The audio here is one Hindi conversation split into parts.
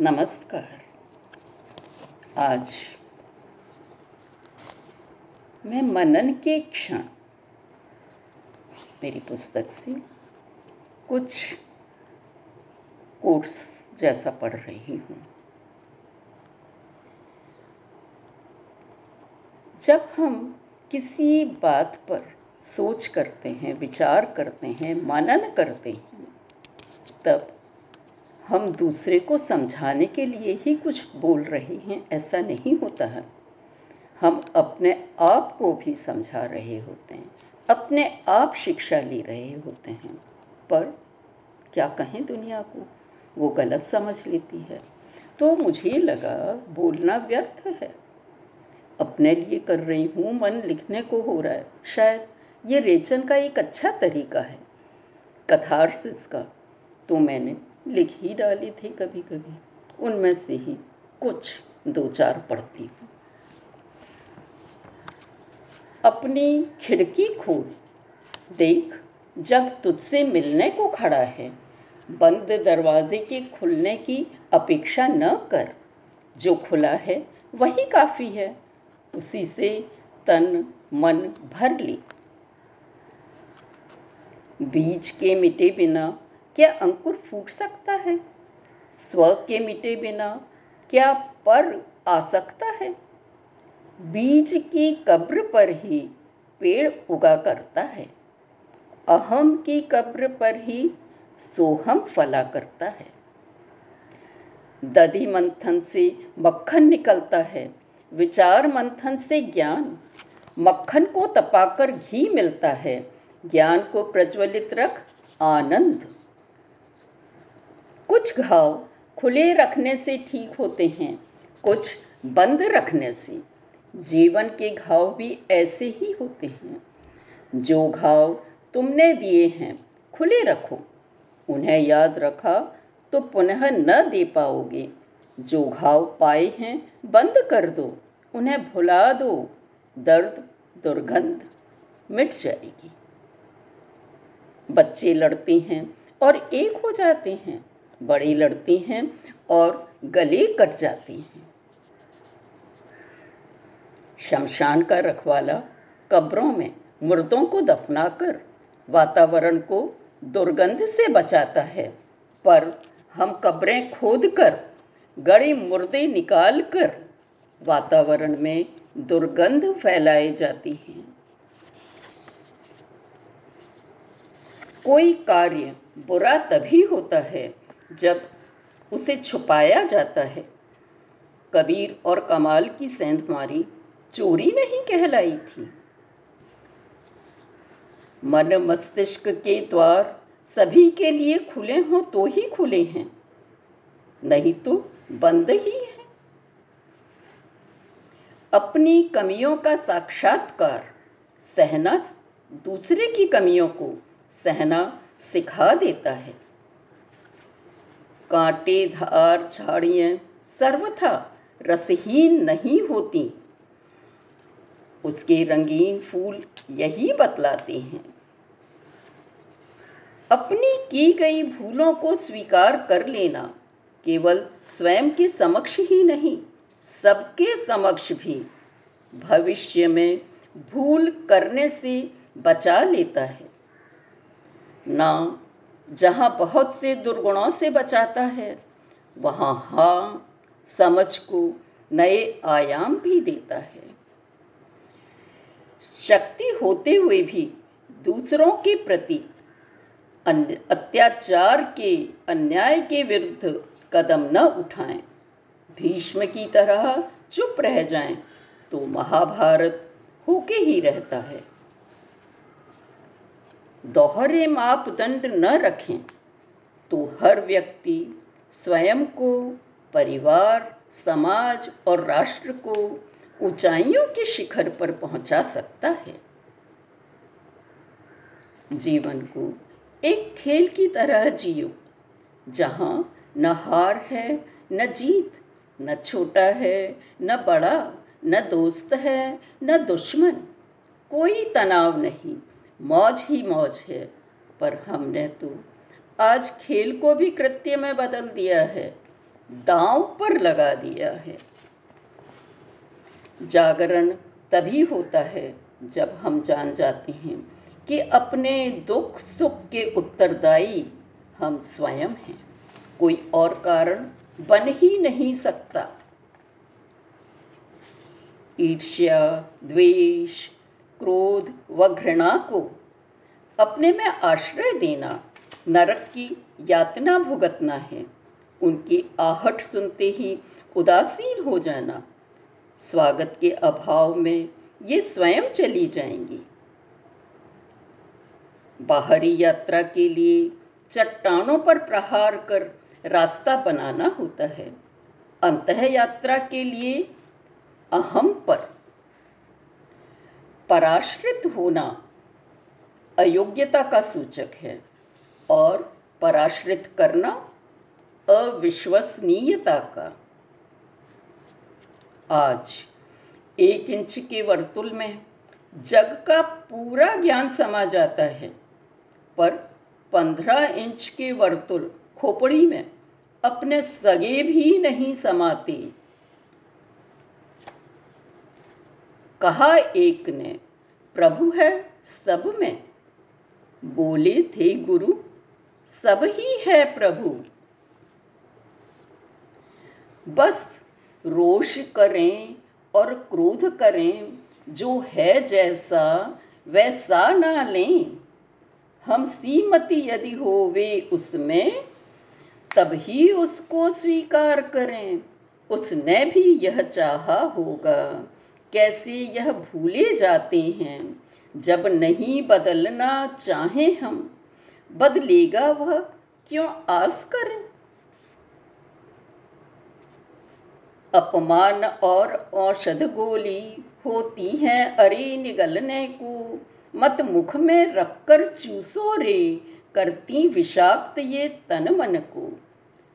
नमस्कार। आज मैं मनन के क्षण मेरी पुस्तक से कुछ कोर्स जैसा पढ़ रही हूँ। जब हम किसी बात पर सोच करते हैं, विचार करते हैं, मनन करते हैं, तब हम दूसरे को समझाने के लिए ही कुछ बोल रहे हैं, ऐसा नहीं होता है। हम अपने आप को भी समझा रहे होते हैं, अपने आप शिक्षा ले रहे होते हैं, पर क्या कहें दुनिया को? वो गलत समझ लेती है। तो मुझे लगा बोलना व्यर्थ है। अपने लिए कर रही हूँ, मन लिखने को हो रहा है। शायद ये रेचन का एक अच्छा तरीका है। कथारसिस का। तो मैंने लिख ही डाली थी कभी कभी उनमें से ही कुछ दो चार पढ़ती हूँ। अपनी खिड़की खोल। देख, जग तुझसे मिलने को खड़ा है। बंद दरवाजे के खुलने की अपेक्षा न कर। जो खुला है, वही काफ़ी है। उसी से तन, मन भर ले। बीज के मिटे बिना क्या अंकुर फूट सकता है? स्व के मिटे बिना क्या पर आ सकता है? बीज की कब्र पर ही पेड़ उगा करता है। अहम की कब्र पर ही सोहम फला करता है। दधि मंथन से मक्खन निकलता है। विचार मंथन से ज्ञान। मक्खन को तपाकर घी मिलता है। ज्ञान को प्रज्वलित रख आनंद। कुछ घाव खुले रखने से ठीक होते हैं, कुछ बंद रखने से। जीवन के घाव भी ऐसे ही होते हैं। जो घाव तुमने दिए हैं, खुले रखो। उन्हें याद रखा तो पुनः न दे पाओगे। जो घाव पाए हैं, बंद कर दो। उन्हें भुला दो। दर्द, दुर्गंध मिट जाएगी। बच्चे लड़ते हैं और एक हो जाते हैं। बड़े लड़ती हैं और गले कट जाती हैं। शमशान का रखवाला कब्रों में मुर्दों को दफनाकर वातावरण को दुर्गंध से बचाता है, पर हम कब्रें खोद कर गड़ी मुर्दे निकाल कर वातावरण में दुर्गंध फैलाए जाती हैं। कोई कार्य बुरा तभी होता है जब उसे छुपाया जाता है, कबीर और कमाल की सेंधमारी चोरी नहीं कहलाई थी। मन मस्तिष्क के द्वार सभी के लिए खुले हों तो ही खुले हैं, नहीं तो बंद ही है। अपनी कमियों का साक्षात्कार सहना दूसरे की कमियों को सहना सिखा देता है। कांटे धार झाड़ियाँ, सर्वथा रसहीन नहीं होती। उसके रंगीन फूल यही बतलाते हैं। अपनी की गई भूलों को स्वीकार कर लेना केवल स्वयं के समक्ष ही नहीं, सबके समक्ष भी भविष्य में भूल करने से बचा लेता है। ना जहाँ बहुत से दुर्गुणों से बचाता है, वहाँ हाँ समझ को नए आयाम भी देता है। शक्ति होते हुए भी दूसरों के प्रति अत्याचार के, अन्याय के विरुद्ध कदम न उठाएँ। भीष्म की तरह चुप रह जाएँ तो महाभारत होके ही रहता है। दोहरे मापदंड न रखें तो हर व्यक्ति स्वयं को, परिवार, समाज और राष्ट्र को ऊंचाइयों के शिखर पर पहुँचा सकता है। जीवन को एक खेल की तरह जियो, जहाँ न हार है, न जीत, न छोटा है, न बड़ा, न दोस्त है, न दुश्मन, कोई तनाव नहीं। मौज ही मौज है, पर हमने तो आज खेल को भी कृत्य में बदल दिया है, दांव पर लगा दिया है। जागरण तभी होता है जब हम जान जाते हैं कि अपने दुख सुख के उत्तरदायी हम स्वयं हैं। कोई और कारण बन ही नहीं सकता। ईर्ष्या, द्वेष क्रोध व घृणा को अपने में आश्रय देना, नरक की यातना भुगतना है। उनकी आहट सुनते ही उदासीन हो जाना। स्वागत के अभाव में ये स्वयं चली जाएँगी। बाहरी यात्रा के लिए चट्टानों पर प्रहार कर रास्ता बनाना होता है। अंत यात्रा के लिए अहम पर पराश्रित होना अयोग्यता का सूचक है और पराश्रित करना अविश्वसनीयता का। आज एक इंच के वर्तुल में जग का पूरा ज्ञान समा जाता है, पर पंद्रह इंच के वर्तुल खोपड़ी में अपने सगे भी नहीं समाते। कहा एक ने, प्रभु है सब में। बोले थे गुरु, सब ही है प्रभु। बस रोष करें और क्रोध करें, जो है जैसा, वैसा ना लें। हम सीमति यदि हो वे उसमें तभी उसको स्वीकार करें। उसने भी यह चाहा होगा। कैसे यह भूले जाते हैं? जब नहीं बदलना चाहें हम, बदलेगा वह क्यों आस करें? अपमान और औषध गोली होती है अरे निगलने को। मत मुख में रखकर चूसो रे, करती विषाक्त ये तन मन को।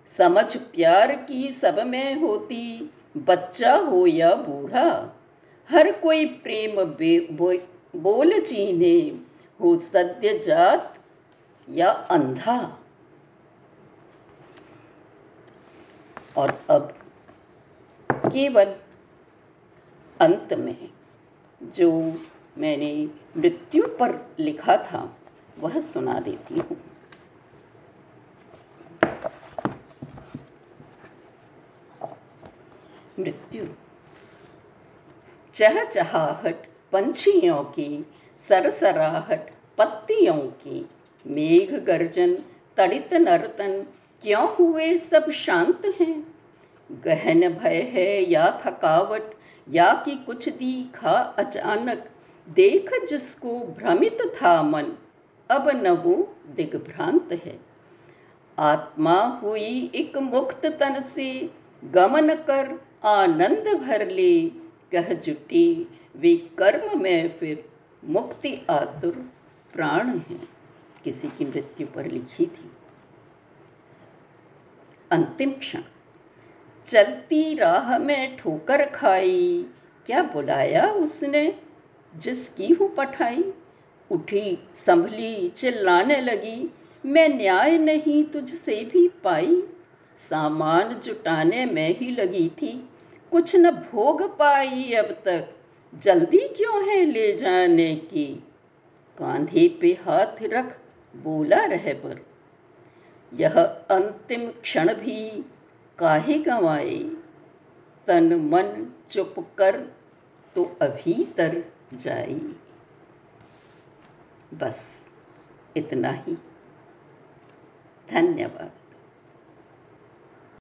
समझ प्यार की सब में होती, बच्चा हो या बूढ़ा हर कोई प्रेम बे, बोल चीने हो सद्य जात या अंधा। और अब केवल अंत में जो मैंने मृत्यु पर लिखा था वह सुना देती हूँ मृत्यु चहचहाहट पंछियों की, सरसराहट पत्तियों की। मेघ गर्जन, तड़ित नर्तन, क्यों हुए सब शांत हैं? गहन भय है या थकावट, या कि कुछ दिखा अचानक? देख जिसको भ्रमित था मन, अब न वो दिग्भ्रांत है। आत्मा हुई एक मुक्त तन से, गमन कर आनंद भर ले। कह जुटी वे कर्म में फिर मुक्ति आतुर प्राण है। किसी की मृत्यु पर लिखी थी। अंतिम क्षण। चलती राह में ठोकर खाई। क्या बुलाया उसने? जिसकी हूँ पठाई। उठी, संभली, चिल्लाने लगी। मैं न्याय नहीं तुझसे भी पाई। सामान जुटाने में ही लगी थी। कुछ न भोग पाई अब तक। जल्दी क्यों है ले जाने की? कांधे पे हाथ रख बोला रह पर। यह अंतिम क्षण भी काहे गंवाए? तन मन चुप कर तो अभी तर जाई बस इतना ही। धन्यवाद।